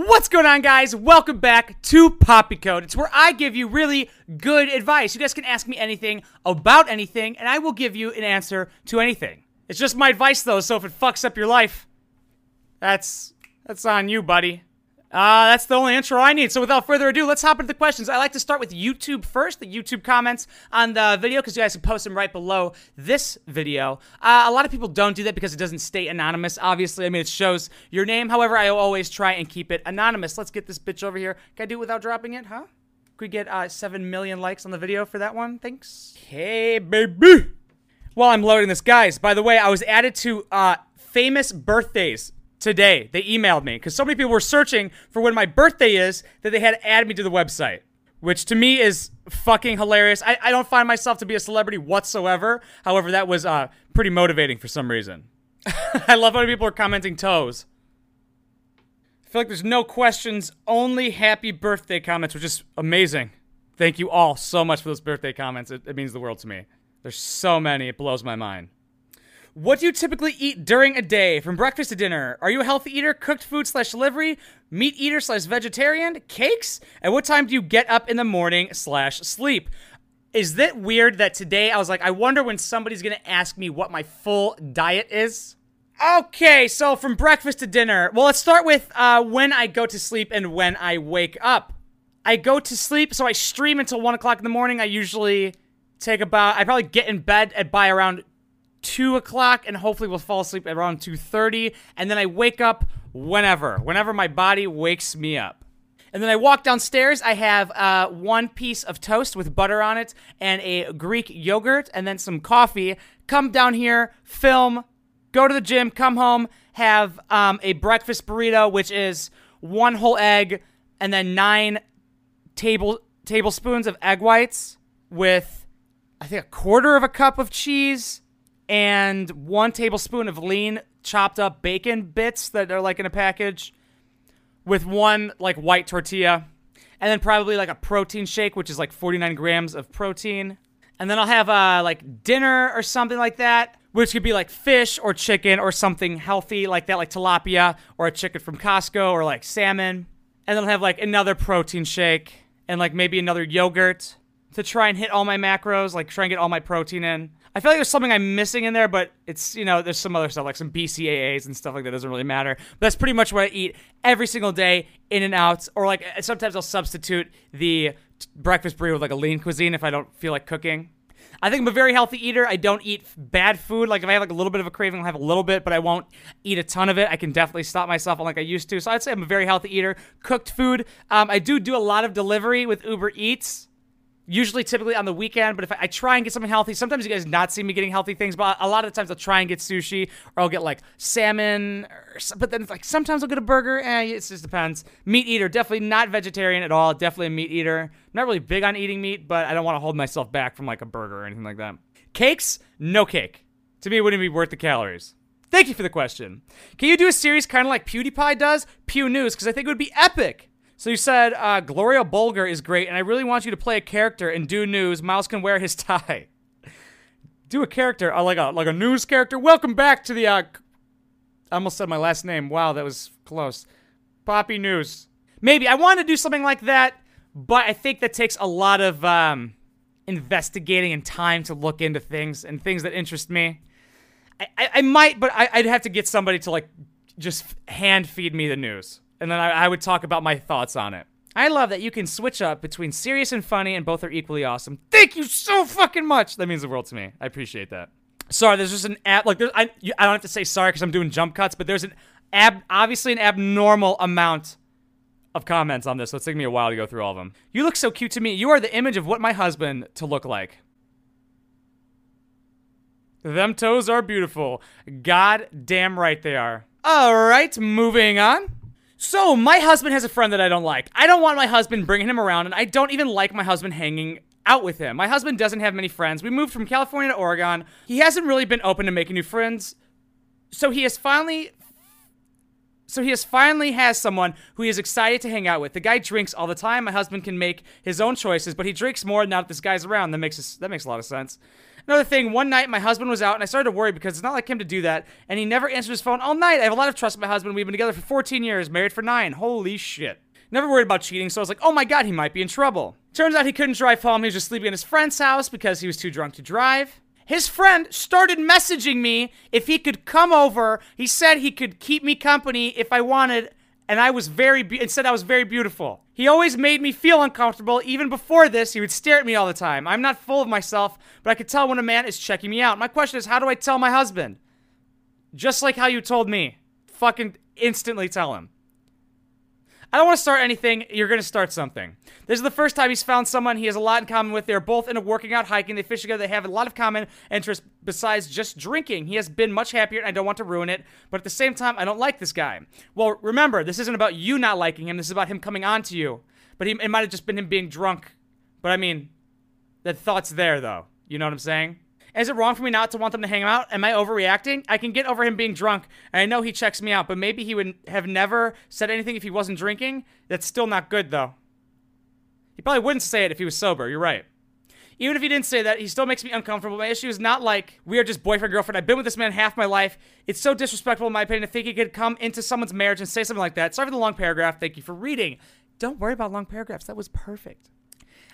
What's going on, guys? Welcome back to Poppy Code. It's where I give you really good advice. You guys can ask me anything about anything, and I will give you an answer to anything. It's just my advice, though, so if it fucks up your life, that's that's on you, buddy. Uh, that's the only intro I need. So without further ado, let's hop into the questions. I like to start with YouTube first, the YouTube comments on the video, because you guys can post them right below this video. Uh, a lot of people don't do that because it doesn't stay anonymous, obviously. I mean, it shows your name. However, I always try and keep it anonymous. Let's get this bitch over here. Can I do it without dropping it, huh? Could we get uh, 7 million likes on the video for that one? Thanks. Hey, baby. While I'm loading this, guys, by the way, I was added to uh, famous birthdays today. They emailed me because so many people were searching for when my birthday is that they had to add me to the website, which to me is fucking hilarious. I, I don't find myself to be a celebrity whatsoever. However, that was uh, pretty motivating for some reason. I love how many people are commenting toes. I feel like there's no questions, only happy birthday comments, which is amazing. Thank you all so much for those birthday comments. It, it means the world to me. There's so many, it blows my mind. What do you typically eat during a day, from breakfast to dinner? Are you a healthy eater, cooked food slash delivery, meat eater slash vegetarian, cakes? At what time do you get up in the morning slash sleep? Is that weird that today I was like, I wonder when somebody's gonna ask me what my full diet is? Okay, so from breakfast to dinner. Well, let's start with uh, when I go to sleep and when I wake up. I go to sleep, so I stream until 1 o'clock in the morning. I usually take about, I probably get in bed at by around two o'clock and hopefully will fall asleep around 2.30 and then i wake up whenever whenever my body wakes me up. And then i walk downstairs i have uh, one piece of toast with butter on it and a greek yogurt and then some coffee. Come down here film go to the gym come home have um, a breakfast burrito which is one whole egg and then nine table tablespoons of egg whites with i think a quarter of a cup of cheese and one tablespoon of lean chopped up bacon bits that are like in a package with one like white tortilla and then probably like a protein shake which is like 49 grams of protein. And then i'll have uh like dinner or something like that which could be like fish or chicken or something healthy like that like tilapia or a chicken from costco or like salmon. And then i'll have like another protein shake and like maybe another yogurt to try and hit all my macros like try and get all my protein in I feel like there's something I'm missing in there, but it's, you know, there's some other stuff like some BCAAs and stuff like that doesn't really matter. But that's pretty much what I eat every single day, in and out. Or like sometimes I'll substitute the breakfast burrito with like a lean cuisine if I don't feel like cooking. I think I'm a very healthy eater. I don't eat bad food. Like if I have like a little bit of a craving, I'll have a little bit, but I won't eat a ton of it. I can definitely stop myself like I used to. So I'd say I'm a very healthy eater. Cooked food. Um, I do do a lot of delivery with Uber Eats usually typically on the weekend but if I, I, try and get something healthy sometimes you guys not see me getting healthy things but a lot of the times i'll try and get sushi or i'll get like salmon or, but then it's like sometimes i'll get a burger eh, it just depends meat eater definitely not vegetarian at all definitely a meat eater not really big on eating meat but i don't want to hold myself back from like a burger or anything like that cakes no cake to me it wouldn't be worth the calories Thank you for the question. Can you do a series kind of like PewDiePie does? Pew News, because I think it would be epic. So you said uh, Gloria Borger is great, and I really want you to play a character and do news. Miles can wear his tie. do a character, uh, like a like a news character. Welcome back to the. Uh, I almost said my last name. Wow, that was close. Poppy News. Maybe I want to do something like that, but I think that takes a lot of um, investigating and time to look into things and things that interest me. I, I, I might, but I, I'd have to get somebody to like just hand feed me the news and then I, I would talk about my thoughts on it. I love that you can switch up between serious and funny, and both are equally awesome. Thank you so fucking much. That means the world to me. I appreciate that. Sorry, there's just an app like there's, I I don't have to say sorry because I'm doing jump cuts, but there's an ab obviously an abnormal amount of comments on this, so it's taking me a while to go through all of them. You look so cute to me. You are the image of what my husband to look like. Them toes are beautiful. God damn right they are. All right, moving on. So, my husband has a friend that I don't like. I don't want my husband bringing him around, and I don't even like my husband hanging out with him. My husband doesn't have many friends. We moved from California to Oregon. He hasn't really been open to making new friends. So, he has finally so he has finally has someone who he is excited to hang out with. The guy drinks all the time. My husband can make his own choices, but he drinks more now that this guy's around. That makes that makes a lot of sense. Another thing, one night my husband was out and I started to worry because it's not like him to do that, and he never answered his phone all night. I have a lot of trust in my husband. We've been together for 14 years, married for nine. Holy shit. Never worried about cheating, so I was like, oh my god, he might be in trouble. Turns out he couldn't drive home. He was just sleeping in his friend's house because he was too drunk to drive. His friend started messaging me if he could come over. He said he could keep me company if I wanted, and I was very be- and said I was very beautiful. He always made me feel uncomfortable. Even before this, he would stare at me all the time. I'm not full of myself, but I could tell when a man is checking me out. My question is, how do I tell my husband? Just like how you told me. Fucking instantly tell him. I don't want to start anything. You're going to start something. This is the first time he's found someone he has a lot in common with. They're both into working out, hiking. They fish together. They have a lot of common interests besides just drinking. He has been much happier, and I don't want to ruin it. But at the same time, I don't like this guy. Well, remember, this isn't about you not liking him. This is about him coming on to you. But he, it might have just been him being drunk. But I mean, the thought's there, though. You know what I'm saying? Is it wrong for me not to want them to hang out? Am I overreacting? I can get over him being drunk, and I know he checks me out, but maybe he would have never said anything if he wasn't drinking. That's still not good, though. He probably wouldn't say it if he was sober. You're right. Even if he didn't say that, he still makes me uncomfortable. My issue is not like we are just boyfriend girlfriend. I've been with this man half my life. It's so disrespectful, in my opinion, to think he could come into someone's marriage and say something like that. Sorry for the long paragraph. Thank you for reading. Don't worry about long paragraphs. That was perfect.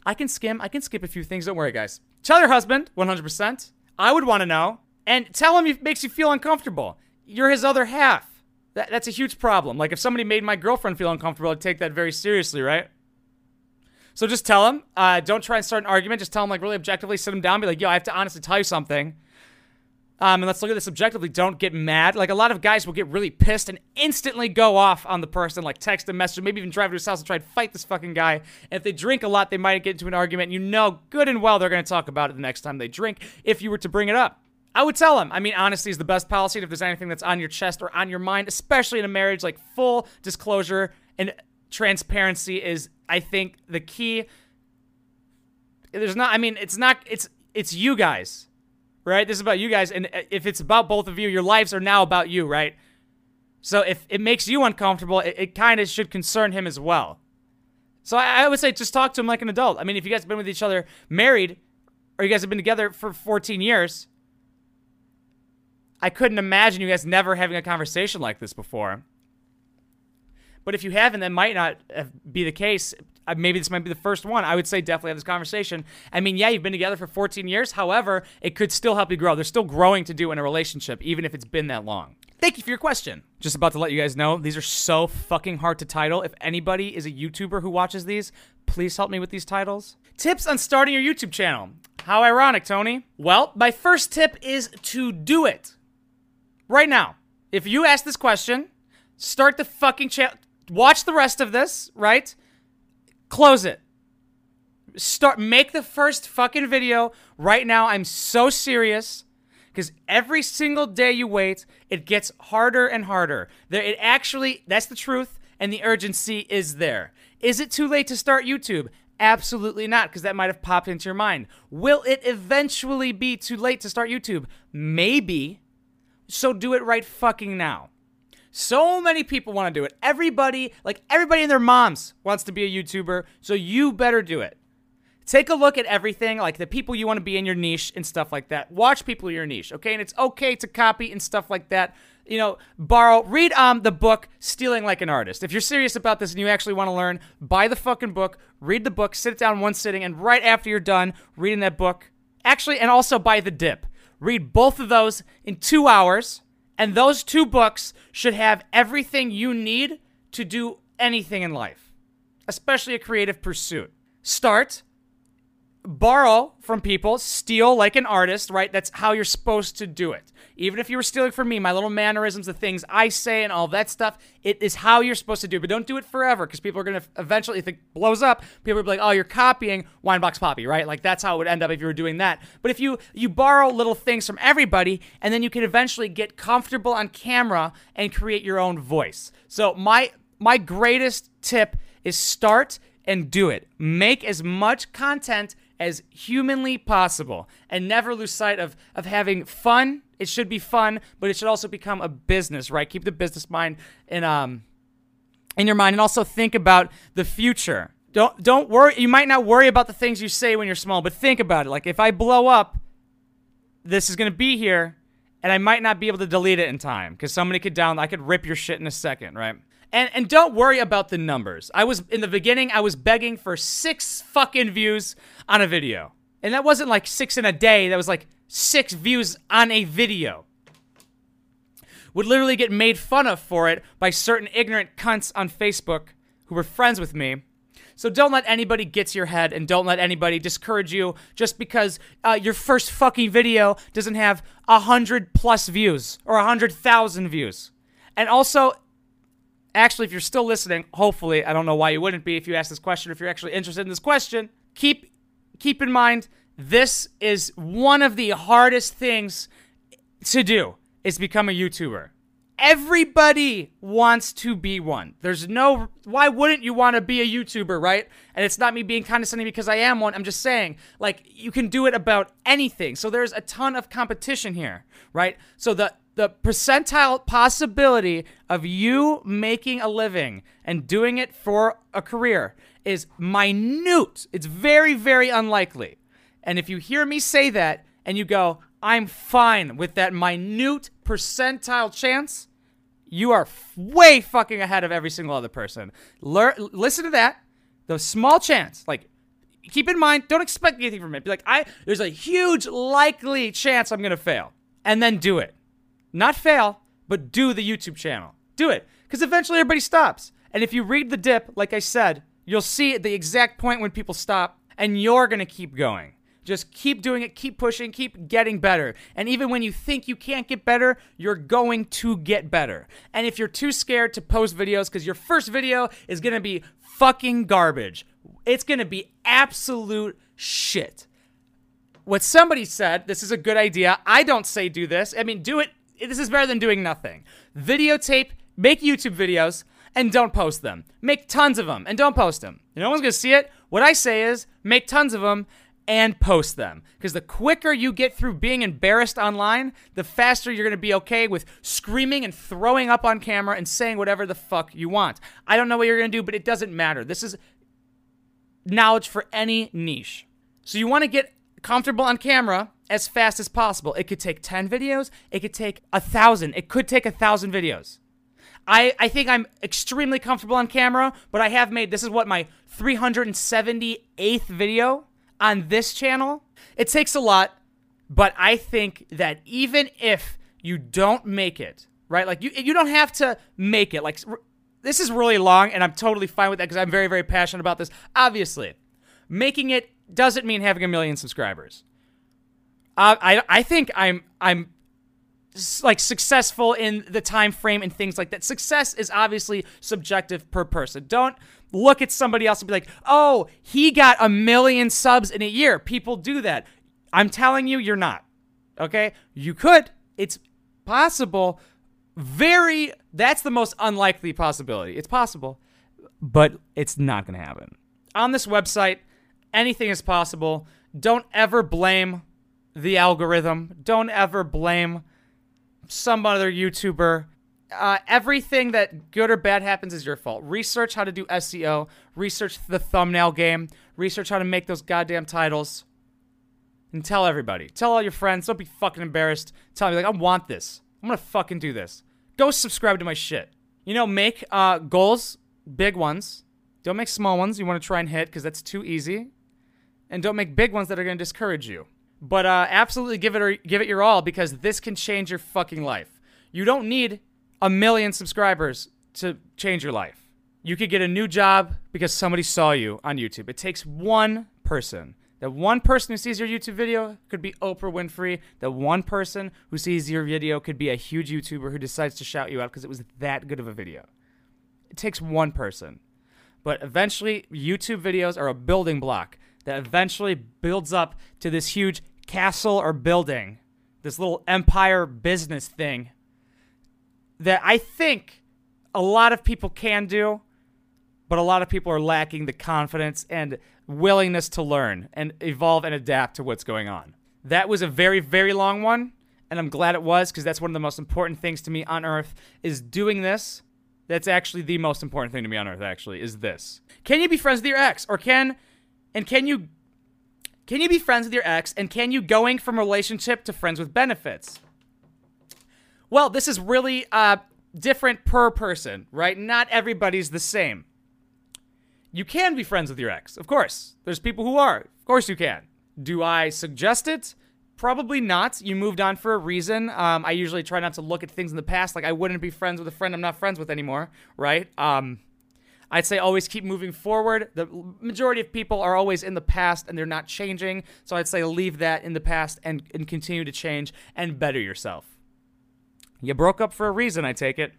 I can skim. I can skip a few things. Don't worry, guys. Tell your husband, 100%. I would want to know. And tell him it makes you feel uncomfortable. You're his other half. That, that's a huge problem. Like if somebody made my girlfriend feel uncomfortable, I'd take that very seriously, right? So just tell him. Uh, don't try and start an argument. Just tell him like really objectively. Sit him down. Be like, yo, I have to honestly tell you something. Um, and let's look at this objectively. Don't get mad. Like a lot of guys will get really pissed and instantly go off on the person, like text a message, maybe even drive to his house and try to fight this fucking guy. And if they drink a lot, they might get into an argument. And You know, good and well, they're going to talk about it the next time they drink. If you were to bring it up, I would tell him. I mean, honesty is the best policy. And if there's anything that's on your chest or on your mind, especially in a marriage, like full disclosure and transparency is, I think, the key. There's not. I mean, it's not. It's it's you guys right? This is about you guys. And uh, if it's about both of you, your lives are now about you, right? So if it makes you uncomfortable, it, it kind of should concern him as well. So I, I, would say just talk to him like an adult. I mean, if you guys have been with each other married, or you guys have been together for 14 years, I couldn't imagine you guys never having a conversation like this before. But if you haven't, that might not uh, be the case maybe this might be the first one. I would say definitely have this conversation. I mean, yeah, you've been together for 14 years. However, it could still help you grow. There's still growing to do in a relationship, even if it's been that long. Thank you for your question. Just about to let you guys know, these are so fucking hard to title. If anybody is a YouTuber who watches these, please help me with these titles. Tips on starting your YouTube channel. How ironic, Tony. Well, my first tip is to do it. Right now. If you ask this question, start the fucking channel. Watch the rest of this, right? Close it. Start make the first fucking video right now. I'm so serious because every single day you wait, it gets harder and harder. There it actually that's the truth and the urgency is there. Is it too late to start YouTube? Absolutely not, because that might have popped into your mind. Will it eventually be too late to start YouTube? Maybe. So do it right fucking now. So many people want to do it. Everybody, like everybody and their moms wants to be a YouTuber, so you better do it. Take a look at everything, like the people you want to be in your niche and stuff like that. Watch people in your niche, okay? And it's okay to copy and stuff like that. You know, borrow, read um the book Stealing Like an Artist. If you're serious about this and you actually want to learn, buy the fucking book, read the book, sit down one sitting, and right after you're done reading that book, actually, and also buy the dip. Read both of those in two hours and those two books should have everything you need to do anything in life, especially a creative pursuit. Start, borrow from people, steal like an artist, right? That's how you're supposed to do it. Even if you were stealing from me, my little mannerisms, the things I say, and all that stuff, it is how you're supposed to do it. But don't do it forever because people are going to eventually, if it blows up, people will be like, oh, you're copying Winebox Poppy, right? Like that's how it would end up if you were doing that. But if you you borrow little things from everybody, and then you can eventually get comfortable on camera and create your own voice. So my my greatest tip is start and do it. Make as much content as humanly possible and never lose sight of, of having fun. It should be fun, but it should also become a business, right? Keep the business mind in um in your mind and also think about the future. Don't don't worry you might not worry about the things you say when you're small, but think about it. Like if I blow up, this is going to be here and I might not be able to delete it in time because somebody could down I could rip your shit in a second, right? And and don't worry about the numbers. I was in the beginning I was begging for 6 fucking views on a video. And that wasn't like 6 in a day, that was like 6 views on a video. Would literally get made fun of for it by certain ignorant cunts on Facebook who were friends with me so don't let anybody get to your head and don't let anybody discourage you just because uh, your first fucking video doesn't have a hundred plus views or a hundred thousand views. And also, actually, if you're still listening, hopefully, I don't know why you wouldn't be if you asked this question. If you're actually interested in this question, keep keep in mind this is one of the hardest things to do is become a YouTuber. Everybody wants to be one. There's no why wouldn't you want to be a YouTuber, right? And it's not me being condescending because I am one. I'm just saying, like you can do it about anything. So there's a ton of competition here, right? So the the percentile possibility of you making a living and doing it for a career is minute. It's very very unlikely. And if you hear me say that and you go, I'm fine with that minute percentile chance, you are way fucking ahead of every single other person. Lear- listen to that. The small chance, like, keep in mind, don't expect anything from it. Be like, I, there's a huge likely chance I'm gonna fail, and then do it. Not fail, but do the YouTube channel. Do it, because eventually everybody stops. And if you read the dip, like I said, you'll see the exact point when people stop, and you're gonna keep going. Just keep doing it, keep pushing, keep getting better. And even when you think you can't get better, you're going to get better. And if you're too scared to post videos because your first video is going to be fucking garbage, it's going to be absolute shit. What somebody said, this is a good idea. I don't say do this. I mean, do it. This is better than doing nothing. Videotape, make YouTube videos, and don't post them. Make tons of them and don't post them. No one's to see it. What I say is make tons of them and post them. Because the quicker you get through being embarrassed online, the faster you're to be okay with screaming and throwing up on camera and saying whatever the fuck you want. I don't know what you're to do, but it doesn't matter. This is knowledge for any niche. So you want to get comfortable on camera as fast as possible. It could take 10 videos, it could take a thousand, it could take a thousand videos. I, I think I'm extremely comfortable on camera, but I have made this is what my 378th video on this channel, it takes a lot, but I think that even if you don't make it, right? Like you you don't have to make it. Like this is really long and I'm totally fine with that because I'm very very passionate about this. Obviously, making it doesn't mean having a million subscribers. Uh, I I think I'm I'm like successful in the time frame and things like that. Success is obviously subjective per person. Don't look at somebody else and be like, "Oh, he got a million subs in a year." People do that. I'm telling you, you're not. Okay? You could. It's possible. Very that's the most unlikely possibility. It's possible, but it's not going to happen. On this website, anything is possible. Don't ever blame the algorithm. Don't ever blame some other YouTuber. Uh, everything that good or bad happens is your fault. Research how to do SEO. Research the thumbnail game. Research how to make those goddamn titles. And tell everybody. Tell all your friends. Don't be fucking embarrassed. Tell me, like, I want this. I'm gonna fucking do this. Go subscribe to my shit. You know, make uh, goals, big ones. Don't make small ones you want to try and hit because that's too easy. And don't make big ones that are gonna discourage you. But uh, absolutely give it or, give it your all because this can change your fucking life. You don't need a million subscribers to change your life. You could get a new job because somebody saw you on YouTube. It takes one person. That one person who sees your YouTube video could be Oprah Winfrey. That one person who sees your video could be a huge YouTuber who decides to shout you out because it was that good of a video. It takes one person. But eventually, YouTube videos are a building block that eventually builds up to this huge castle or building, this little empire business thing that I think a lot of people can do, but a lot of people are lacking the confidence and willingness to learn and evolve and adapt to what's going on. That was a very, very long one, and I'm glad it was because that's one of the most important things to me on earth is doing this. That's actually the most important thing to me on earth, actually, is this. Can you be friends with your ex? Or can, and can you Can you be friends with your ex? And can you going from relationship to friends with benefits? Well, this is really uh, different per person, right? Not everybody's the same. You can be friends with your ex, of course. There's people who are. Of course you can. Do I suggest it? Probably not. You moved on for a reason. Um, I usually try not to look at things in the past. Like I wouldn't be friends with a friend I'm not friends with anymore, right? Um, I'd say always keep moving forward. The majority of people are always in the past and they're not changing. So I'd say leave that in the past and, and continue to change and better yourself. You broke up for a reason, I take it.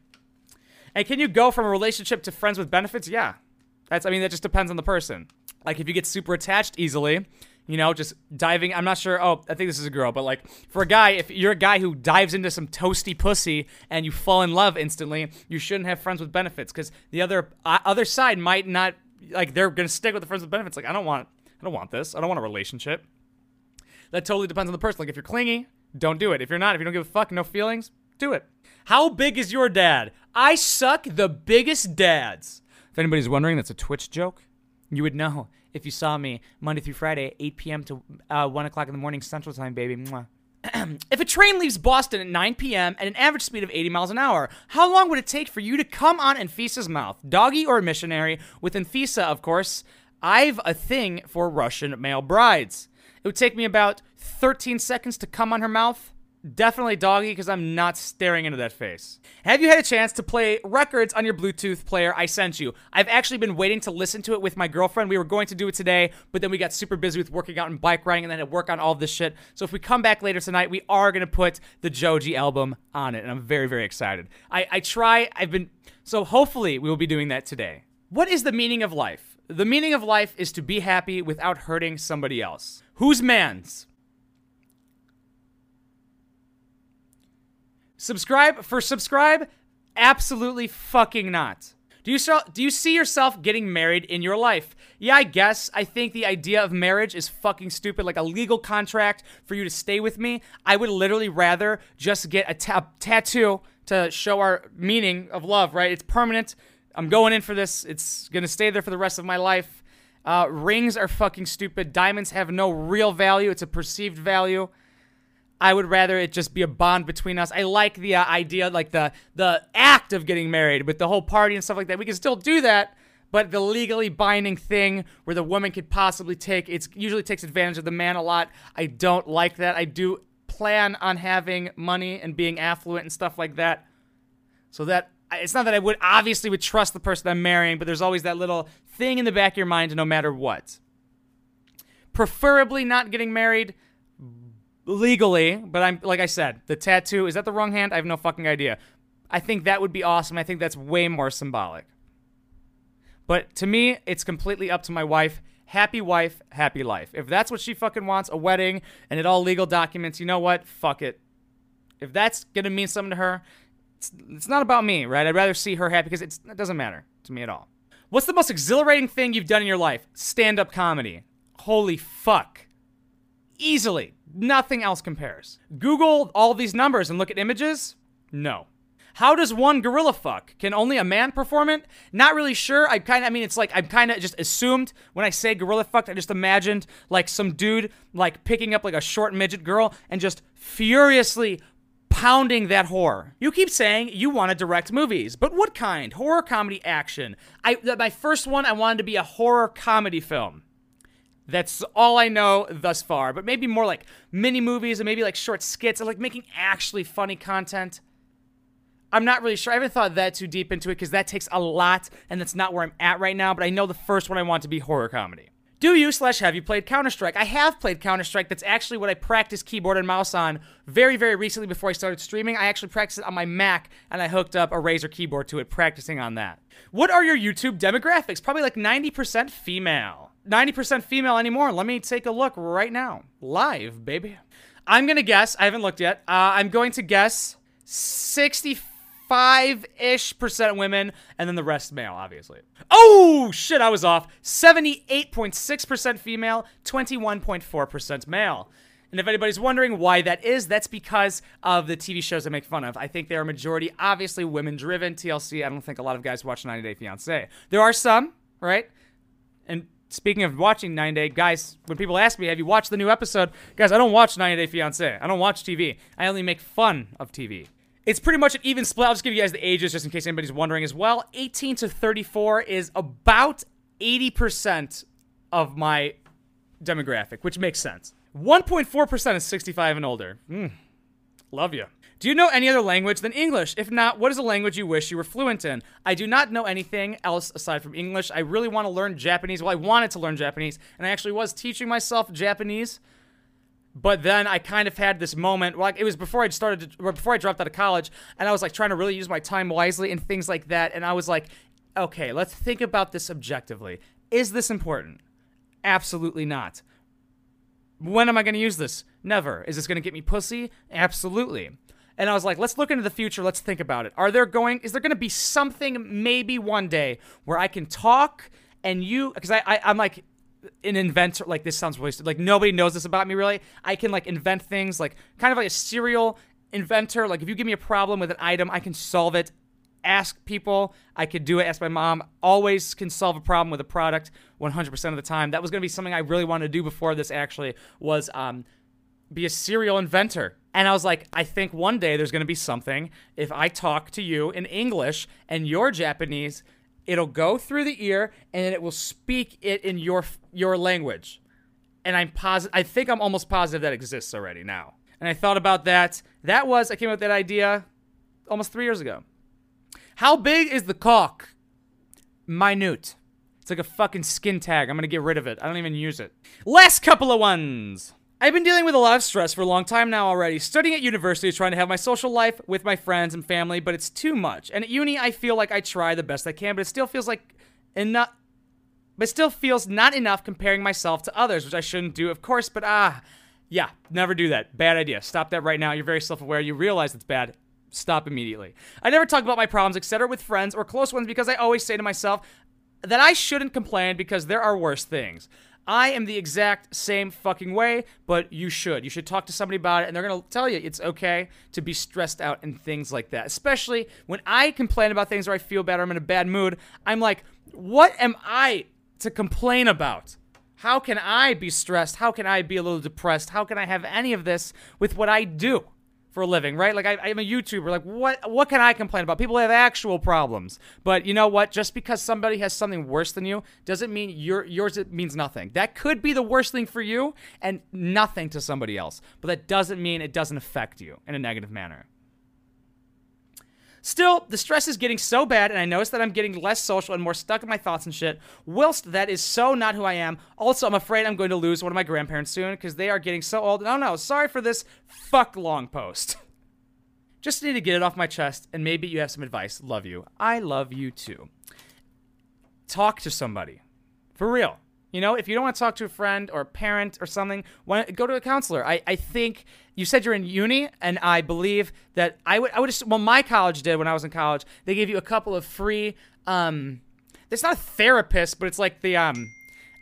And can you go from a relationship to friends with benefits? Yeah. That's I mean that just depends on the person. Like if you get super attached easily, you know, just diving. I'm not sure. Oh, I think this is a girl, but like for a guy, if you're a guy who dives into some toasty pussy and you fall in love instantly, you shouldn't have friends with benefits because the other uh, other side might not like they're gonna stick with the friends with benefits. Like I don't want, I don't want this. I don't want a relationship. That totally depends on the person. Like if you're clingy, don't do it. If you're not, if you don't give a fuck, no feelings, do it. How big is your dad? I suck the biggest dads. If anybody's wondering, that's a Twitch joke. You would know if you saw me Monday through Friday, 8 p.m. to uh, 1 o'clock in the morning Central Time, baby. if a train leaves Boston at 9 p.m. at an average speed of 80 miles an hour, how long would it take for you to come on Anfisa's mouth? Doggy or missionary? With Anfisa, of course, I've a thing for Russian mail brides. It would take me about 13 seconds to come on her mouth. Definitely doggy because I'm not staring into that face. Have you had a chance to play records on your Bluetooth player I sent you? I've actually been waiting to listen to it with my girlfriend. We were going to do it today, but then we got super busy with working out and bike riding and then had to work on all this shit. So if we come back later tonight, we are going to put the Joji album on it, and I'm very, very excited. I, I try, I've been, so hopefully we will be doing that today. What is the meaning of life? The meaning of life is to be happy without hurting somebody else. Whose man's? Subscribe for subscribe? Absolutely fucking not. Do you do you see yourself getting married in your life? Yeah, I guess. I think the idea of marriage is fucking stupid. Like a legal contract for you to stay with me. I would literally rather just get a ta- tattoo to show our meaning of love. Right? It's permanent. I'm going in for this. It's gonna stay there for the rest of my life. Uh, rings are fucking stupid. Diamonds have no real value. It's a perceived value. I would rather it just be a bond between us. I like the uh, idea, like the the act of getting married with the whole party and stuff like that. We can still do that, but the legally binding thing where the woman could possibly take it usually takes advantage of the man a lot. I don't like that. I do plan on having money and being affluent and stuff like that. So that it's not that I would obviously would trust the person I'm marrying, but there's always that little thing in the back of your mind no matter what. Preferably not getting married legally, but I'm like I said, the tattoo is that the wrong hand? I have no fucking idea. I think that would be awesome. I think that's way more symbolic. But to me, it's completely up to my wife. Happy wife, happy life. If that's what she fucking wants, a wedding and it all legal documents, you know what? Fuck it. If that's gonna mean something to her, it's, it's not about me, right? I'd rather see her happy because it doesn't matter to me at all. What's the most exhilarating thing you've done in your life? Stand up comedy. Holy fuck. Easily. Nothing else compares. Google all these numbers and look at images? No. How does one gorilla fuck? Can only a man perform it? Not really sure. I kind of, I mean, it's like I'm kind of just assumed when I say gorilla fucked, I just imagined like some dude like picking up like a short midget girl and just furiously pounding that whore. You keep saying you want to direct movies, but what kind? Horror, comedy, action. I my first one I wanted to be a horror comedy film. That's all I know thus far. But maybe more like mini movies and maybe like short skits and like making actually funny content. I'm not really sure. I haven't thought that too deep into it because that takes a lot and that's not where I'm at right now. But I know the first one I want to be horror comedy. Do you slash have you played Counter Strike? I have played Counter Strike. That's actually what I practiced keyboard and mouse on very, very recently before I started streaming. I actually practiced it on my Mac and I hooked up a Razer keyboard to it, practicing on that. What are your YouTube demographics? Probably like 90% female. 90% female anymore. Let me take a look right now. Live, baby. I'm going to guess, I haven't looked yet. Uh, I'm going to guess 65 ish percent women, and then the rest male, obviously. Oh, shit, I was off. 78.6% female, 21.4% male. And if anybody's wondering why that is, that's because of the TV shows I make fun of. I think they are majority, obviously, women driven. TLC, I don't think a lot of guys watch 90 Day Fiancé. There are some, right? And Speaking of watching 90 Day, guys, when people ask me, have you watched the new episode? Guys, I don't watch 90 Day Fiance. I don't watch TV. I only make fun of TV. It's pretty much an even split. I'll just give you guys the ages just in case anybody's wondering as well. 18 to 34 is about 80% of my demographic, which makes sense. 1.4% is 65 and older. Mm, love you. Do you know any other language than English? If not, what is a language you wish you were fluent in? I do not know anything else aside from English. I really want to learn Japanese. Well, I wanted to learn Japanese, and I actually was teaching myself Japanese. But then I kind of had this moment, like it was before I started, to, before I dropped out of college, and I was like trying to really use my time wisely and things like that. And I was like, okay, let's think about this objectively. Is this important? Absolutely not. When am I going to use this? Never. Is this going to get me pussy? Absolutely. And I was like, let's look into the future. Let's think about it. Are there going, is there going to be something maybe one day where I can talk and you, because I, I, I'm like, an inventor like this sounds wasted. Like nobody knows this about me really. I can like invent things like kind of like a serial inventor. Like if you give me a problem with an item i can solve it. Ask people. I could do it. Ask my mom. Always can solve a problem with a product 100% of the time. That was going to be something i really wanted to do before this actually was um, be a serial inventor and I was like, I think one day there's going to be something. If I talk to you in English and you're Japanese, it'll go through the ear and it will speak it in your your language. And I'm positive. I think I'm almost positive that exists already now. And I thought about that. That was I came up with that idea almost three years ago. How big is the cock? Minute. It's like a fucking skin tag. I'm gonna get rid of it. I don't even use it. Last couple of ones. I've been dealing with a lot of stress for a long time now already. Studying at university, trying to have my social life with my friends and family, but it's too much. And at uni, I feel like I try the best I can, but it still feels like enough. But still feels not enough comparing myself to others, which I shouldn't do, of course. But ah, yeah, never do that. Bad idea. Stop that right now. You're very self-aware. You realize it's bad. Stop immediately. I never talk about my problems, etc., with friends or close ones because I always say to myself that I shouldn't complain because there are worse things. I am the exact same fucking way, but you should. You should talk to somebody about it, and they're gonna tell you it's okay to be stressed out and things like that. Especially when I complain about things where I feel bad or I'm in a bad mood. I'm like, what am I to complain about? How can I be stressed? How can I be a little depressed? How can I have any of this with what I do? For a living, right? Like I, am a YouTuber. Like what what can I complain about? People have actual problems. But you know what? Just because somebody has something worse than you doesn't mean your yours it means nothing. That could be the worst thing for you and nothing to somebody else. But that doesn't mean it doesn't affect you in a negative manner. Still, the stress is getting so bad, and I notice that I'm getting less social and more stuck in my thoughts and shit. Whilst that is so not who I am. Also, I'm afraid I'm going to lose one of my grandparents soon because they are getting so old. No, no, sorry for this fuck long post. Just need to get it off my chest, and maybe you have some advice. Love you. I love you too. Talk to somebody. For real. You know, if you don't want to talk to a friend or a parent or something, go to a counselor. I, I think you said you're in uni, and I believe that I would I would well my college did when I was in college. They gave you a couple of free. Um, it's not a therapist, but it's like the um.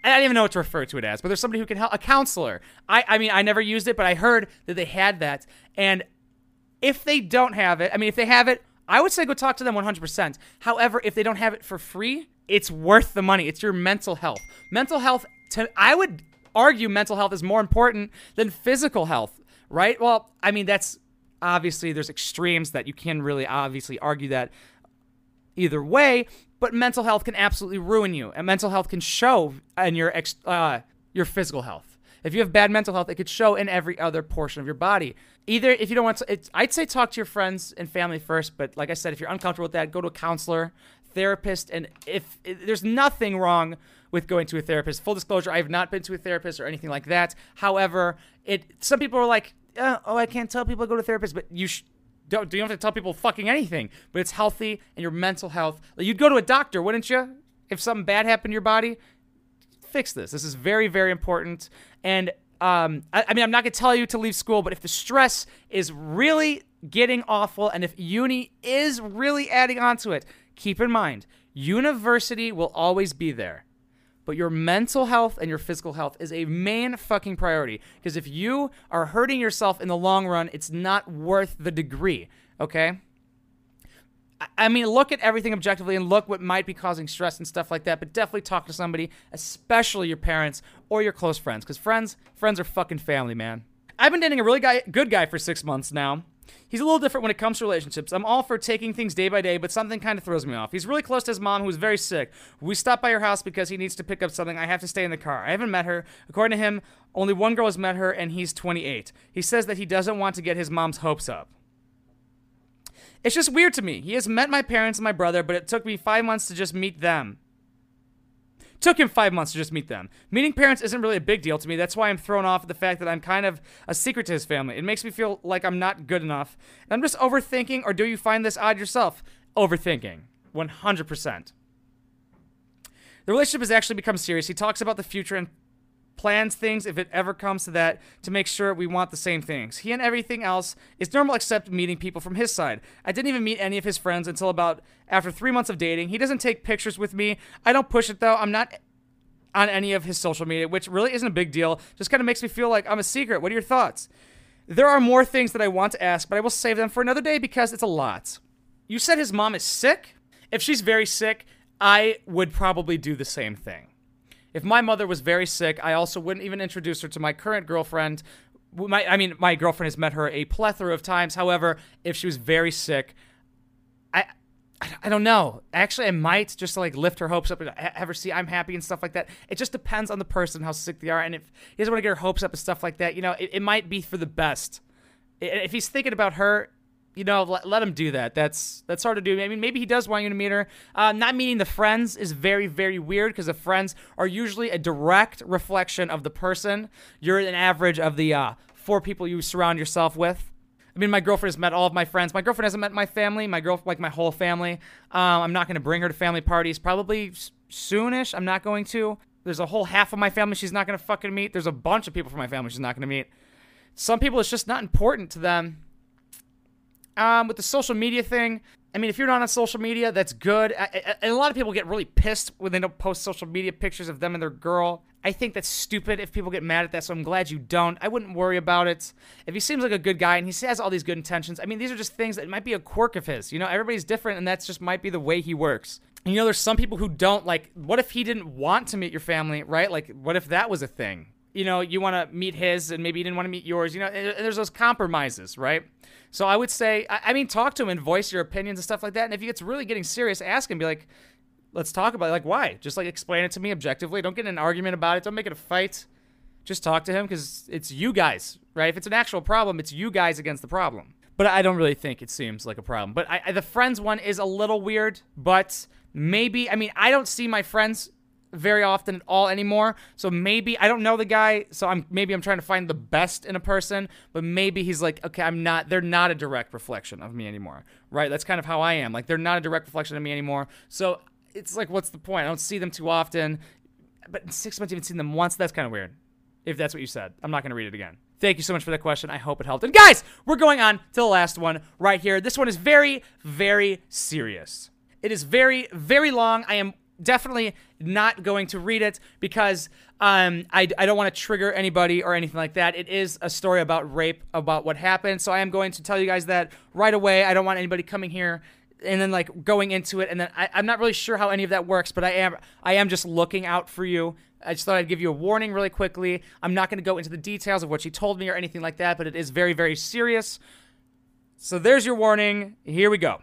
I don't even know what to refer to it as, but there's somebody who can help a counselor. I I mean I never used it, but I heard that they had that, and if they don't have it, I mean if they have it, I would say go talk to them 100%. However, if they don't have it for free, it's worth the money. It's your mental health. Mental health, to, I would argue mental health is more important than physical health, right? Well, I mean, that's obviously there's extremes that you can really obviously argue that either way, but mental health can absolutely ruin you, and mental health can show in your ex, uh, your physical health. If you have bad mental health, it could show in every other portion of your body. Either if you don't want to, I'd say talk to your friends and family first. But like I said, if you're uncomfortable with that, go to a counselor therapist. And if, there's nothing wrong with going to a therapist, full disclosure, I have not been to a therapist or anything like that. However, it some people are like, uh, oh, I can't tell people to go to a therapist, but you sh- don't. Do you have to tell people fucking anything? But it's healthy and your mental health. You'd go to a doctor, wouldn't you? If something bad happened to your body, fix this. This is very, very important. And um, I, I mean, I'm not gonna tell you to leave school, but if the stress is really getting awful, and if uni is really adding onto it, keep in mind, university will always be there. But your mental health and your physical health is a main fucking priority. Because if you are hurting yourself in the long run, it's not worth the degree, okay? I mean, look at everything objectively and look what might be causing stress and stuff like that. But definitely talk to somebody, especially your parents or your close friends, because friends, friends are fucking family, man. I've been dating a really guy, good guy for six months now. He's a little different when it comes to relationships. I'm all for taking things day by day, but something kind of throws me off. He's really close to his mom, who's very sick. We stop by her house because he needs to pick up something. I have to stay in the car. I haven't met her. According to him, only one girl has met her, and he's 28. He says that he doesn't want to get his mom's hopes up. It's just weird to me. He has met my parents and my brother, but it took me five months to just meet them. Took him five months to just meet them. Meeting parents isn't really a big deal to me. That's why I'm thrown off at the fact that I'm kind of a secret to his family. It makes me feel like I'm not good enough. And I'm just overthinking, or do you find this odd yourself? Overthinking. 100%. The relationship has actually become serious. He talks about the future and plans things if it ever comes to that to make sure we want the same things. He and everything else is normal except meeting people from his side. I didn't even meet any of his friends until about after three months of dating. He doesn't take pictures with me. I don't push it though. I'm not on any of his social media, which really isn't a big deal. Just kind of makes me feel like I'm a secret. What are your thoughts? There are more things that I want to ask, but I will save them for another day because it's a lot. You said his mom is sick? If she's very sick, I would probably do the same thing. If my mother was very sick, I also wouldn't even introduce her to my current girlfriend. My, I mean, my girlfriend has met her a plethora of times. However, if she was very sick, I, I don't know. Actually, I might just like lift her hopes up and have her see I'm happy and stuff like that. It just depends on the person how sick they are, and if he doesn't want to get her hopes up and stuff like that, you know, it, it might be for the best. If he's thinking about her, you know, let, let, him do that. That's that's hard to do. I mean, maybe he does want you to meet her. Uh, not meeting the friends is very, very weird because the friends are usually a direct reflection of the person. You're an average of the uh, four people you surround yourself with. I mean, my girlfriend has met all of my friends. My girlfriend hasn't met my family. My girl, like my whole family. Um, I'm not going to bring her to family parties. Probably soonish. I'm not going to. There's a whole half of my family she's not going to fucking meet. There's a bunch of people from my family she's not going to meet. Some people, it's just not important to them um, with the social media thing, I mean, if you're not on social media, that's good. And a lot of people get really pissed when they don't post social media pictures of them and their girl. I think that's stupid if people get mad at that, so I'm glad you don't. I wouldn't worry about it. If he seems like a good guy and he has all these good intentions, I mean, these are just things that might be a quirk of his. You know, everybody's different, and that's just might be the way he works. And, you know, there's some people who don't like. What if he didn't want to meet your family, right? Like, what if that was a thing? You know, you want to meet his, and maybe he didn't want to meet yours. You know, there's those compromises, right? So I would say, I, mean, talk to him and voice your opinions and stuff like that. And if gets really getting serious, ask him, be like, let's talk about it. Like, why? Just like explain it to me objectively. Don't get in an argument about it. Don't make it a fight. Just talk to him because it's you guys, right? If it's an actual problem, it's you guys against the problem. But I don't really think it seems like a problem. But I, I, the friends one is a little weird, but maybe, I mean, I don't see my friends very often at all anymore. So maybe I don't know the guy, so I'm maybe I'm trying to find the best in a person, but maybe he's like, okay, I'm not they're not a direct reflection of me anymore. Right? That's kind of how I am. Like they're not a direct reflection of me anymore. So it's like what's the point? I don't see them too often. But in six months, even seen them once. That's kind of weird. If that's what you said, I'm not to read it again. Thank you so much for that question. I hope it helped. And guys, we're going on to the last one right here. This one is very, very serious. It is very, very long. I am definitely not going to read it because um, I, I don't want to trigger anybody or anything like that. It is a story about rape, about what happened. So I am going to tell you guys that right away. I don't want anybody coming here and then like going into it and then I, I'm not really sure how any of that works, but I am I am just looking out for you. I just thought I'd give you a warning really quickly. I'm not going to go into the details of what she told me or anything like that, but it is very, very serious. So there's your warning. Here we go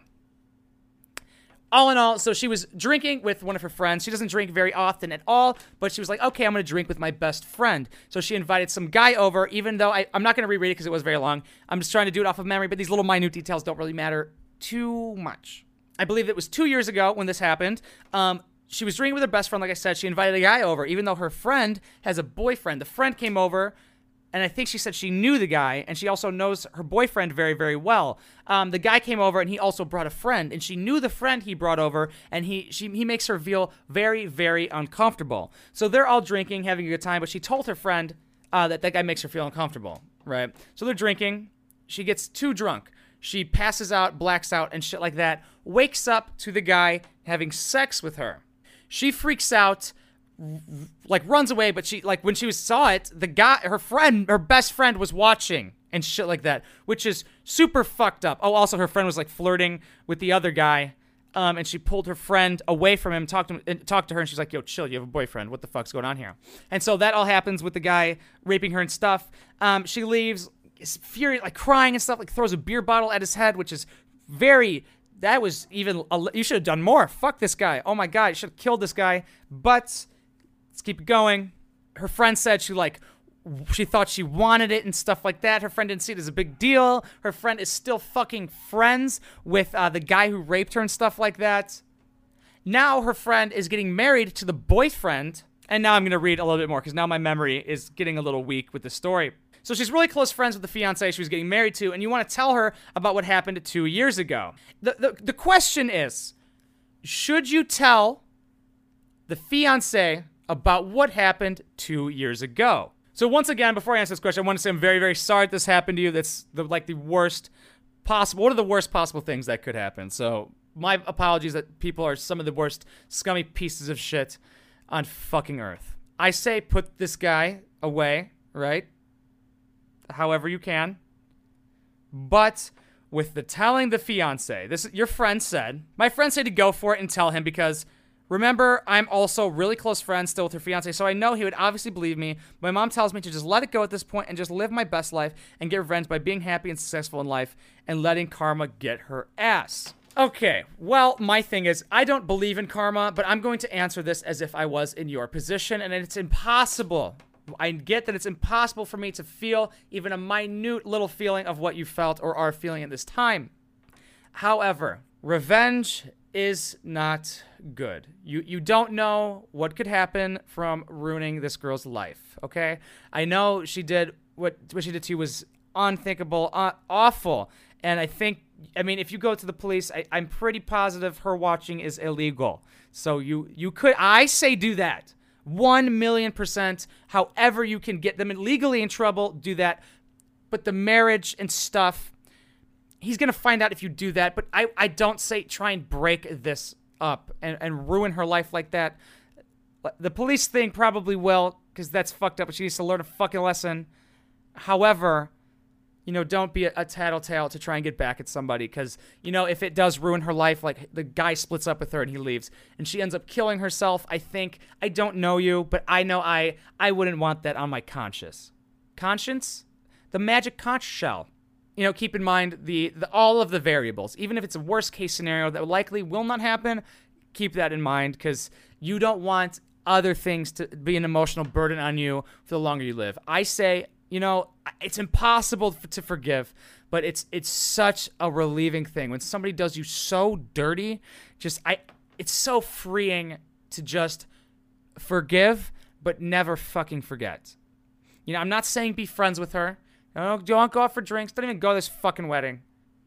all in all, so she was drinking with one of her friends. She doesn't drink very often at all, but she was like, okay, I'm going to drink with my best friend. So she invited some guy over, even though I, am not going to reread it because it was very long. I'm just trying to do it off of memory, but these little minute details don't really matter too much. I believe it was two years ago when this happened. Um, she was drinking with her best friend, like I said. She invited a guy over, even though her friend has a boyfriend. The friend came over and I think she said she knew the guy, and she also knows her boyfriend very, very well. Um, the guy came over, and he also brought a friend, and she knew the friend he brought over, and he she, he makes her feel very, very uncomfortable. So they're all drinking, having a good time, but she told her friend uh, that that guy makes her feel uncomfortable, right? So they're drinking. She gets too drunk. She passes out, blacks out, and shit like that. Wakes up to the guy having sex with her. She freaks out like runs away, but she like when she was saw it, the guy, her friend, her best friend was watching and shit like that, which is super fucked up. Oh, also her friend was like flirting with the other guy. Um, and she pulled her friend away from him, talked to him, and talked to her, and she's like, "Yo, chill. You have a boyfriend. What the fuck's going on here?" And so that all happens with the guy raping her and stuff. Um, she leaves, is furious, like crying and stuff, like throws a beer bottle at his head, which is very. That was even. You should have done more. Fuck this guy. Oh my god, you should have killed this guy. But let's keep it going. Her friend said she like she thought she wanted it and stuff like that. Her friend didn't see it as a big deal. Her friend is still fucking friends with uh, the guy who raped her and stuff like that. Now her friend is getting married to the boyfriend. And now I'm going to read a little bit more because now my memory is getting a little weak with the story. So she's really close friends with the fiance she was getting married to, and you want to tell her about what happened two years ago. The, the, the question is should you tell the fiance about what happened two years ago? So once again, before I answer this question, I want to say I'm very, very sorry that this happened to you. That's the, like the worst possible. One of the worst possible things that could happen. So my apologies that people are some of the worst scummy pieces of shit on fucking earth. I say put this guy away, right? However you can. But with the telling the fiance, this your friend said, my friend said to go for it and tell him because Remember, I'm also really close friends still with her fiance, so I know he would obviously believe me. My mom tells me to just let it go at this point and just live my best life and get revenge by being happy and successful in life and letting karma get her ass. Okay, well, my thing is, I don't believe in karma, but I'm going to answer this as if I was in your position, and it's impossible. I get that it's impossible for me to feel even a minute little feeling of what you felt or are feeling at this time. However, revenge is not good. You you don't know what could happen from ruining this girl's life. Okay, I know she did what what she did to you was unthinkable, uh, awful, and I think I mean if you go to the police, I, I'm pretty positive her watching is illegal. So you you could I say do that. One million percent. However, you can get them legally in trouble, do that. But the marriage and stuff, he's gonna find out if you do that. But I, I don't say try and break this up and, and ruin her life like that. The police thing probably will, because that's fucked up. But she needs to learn a fucking lesson. However, you know, don't be a, a tattletale to try and get back at somebody, because you know if it does ruin her life, like the guy splits up with her and he leaves, and she ends up killing herself. I think I don't know you, but I know I I wouldn't want that on my conscience. Conscience, the magic conch shell you know, keep in mind the, the all of the variables. Even if it's a worst case scenario that likely will not happen, keep that in mind because you don't want other things to be an emotional burden on you for the longer you live. I say, you know, it's impossible to forgive, but it's it's such a relieving thing when somebody does you so dirty. Just I, it's so freeing to just forgive, but never fucking forget. You know, I'm not saying be friends with her. Don't, don't go out for drinks. Don't even go to this fucking wedding.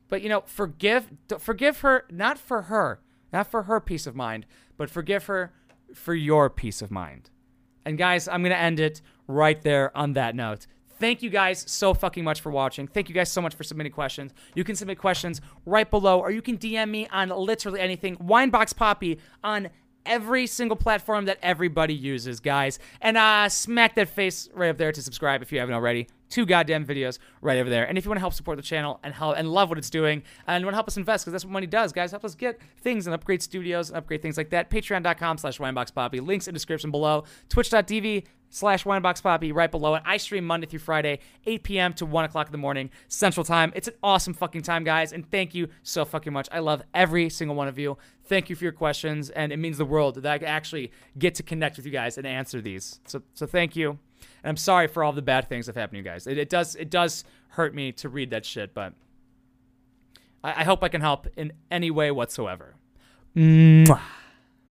But you know, forgive forgive her not for her, not for her peace of mind, but forgive her for your peace of mind. And guys, I'm gonna end it right there on that note. Thank you guys so fucking much for watching. Thank you guys so much for submitting questions. You can submit questions right below, or you can DM me on literally anything. Winebox Poppy on every single platform that everybody uses, guys. And uh, smack that face right up there to subscribe if you haven't already. Two goddamn videos right over there. And if you want to help support the channel and help and love what it's doing and want to help us invest, because that's what money does, guys, help us get things and upgrade studios and upgrade things like that. Patreon.com slash wineboxpoppy. Links in description below. Twitch.tv slash wineboxpoppy right below it. I stream Monday through Friday, 8 p.m. to 1 o'clock in the morning Central Time. It's an awesome fucking time, guys, and thank you so fucking much. I love every single one of you. Thank you for your questions, and it means the world that I actually get to connect with you guys and answer these. So, so thank you. And I'm sorry for all the bad things that have happened to you guys. It, it does it does hurt me to read that shit, but I, I hope I can help in any way whatsoever. Mwah.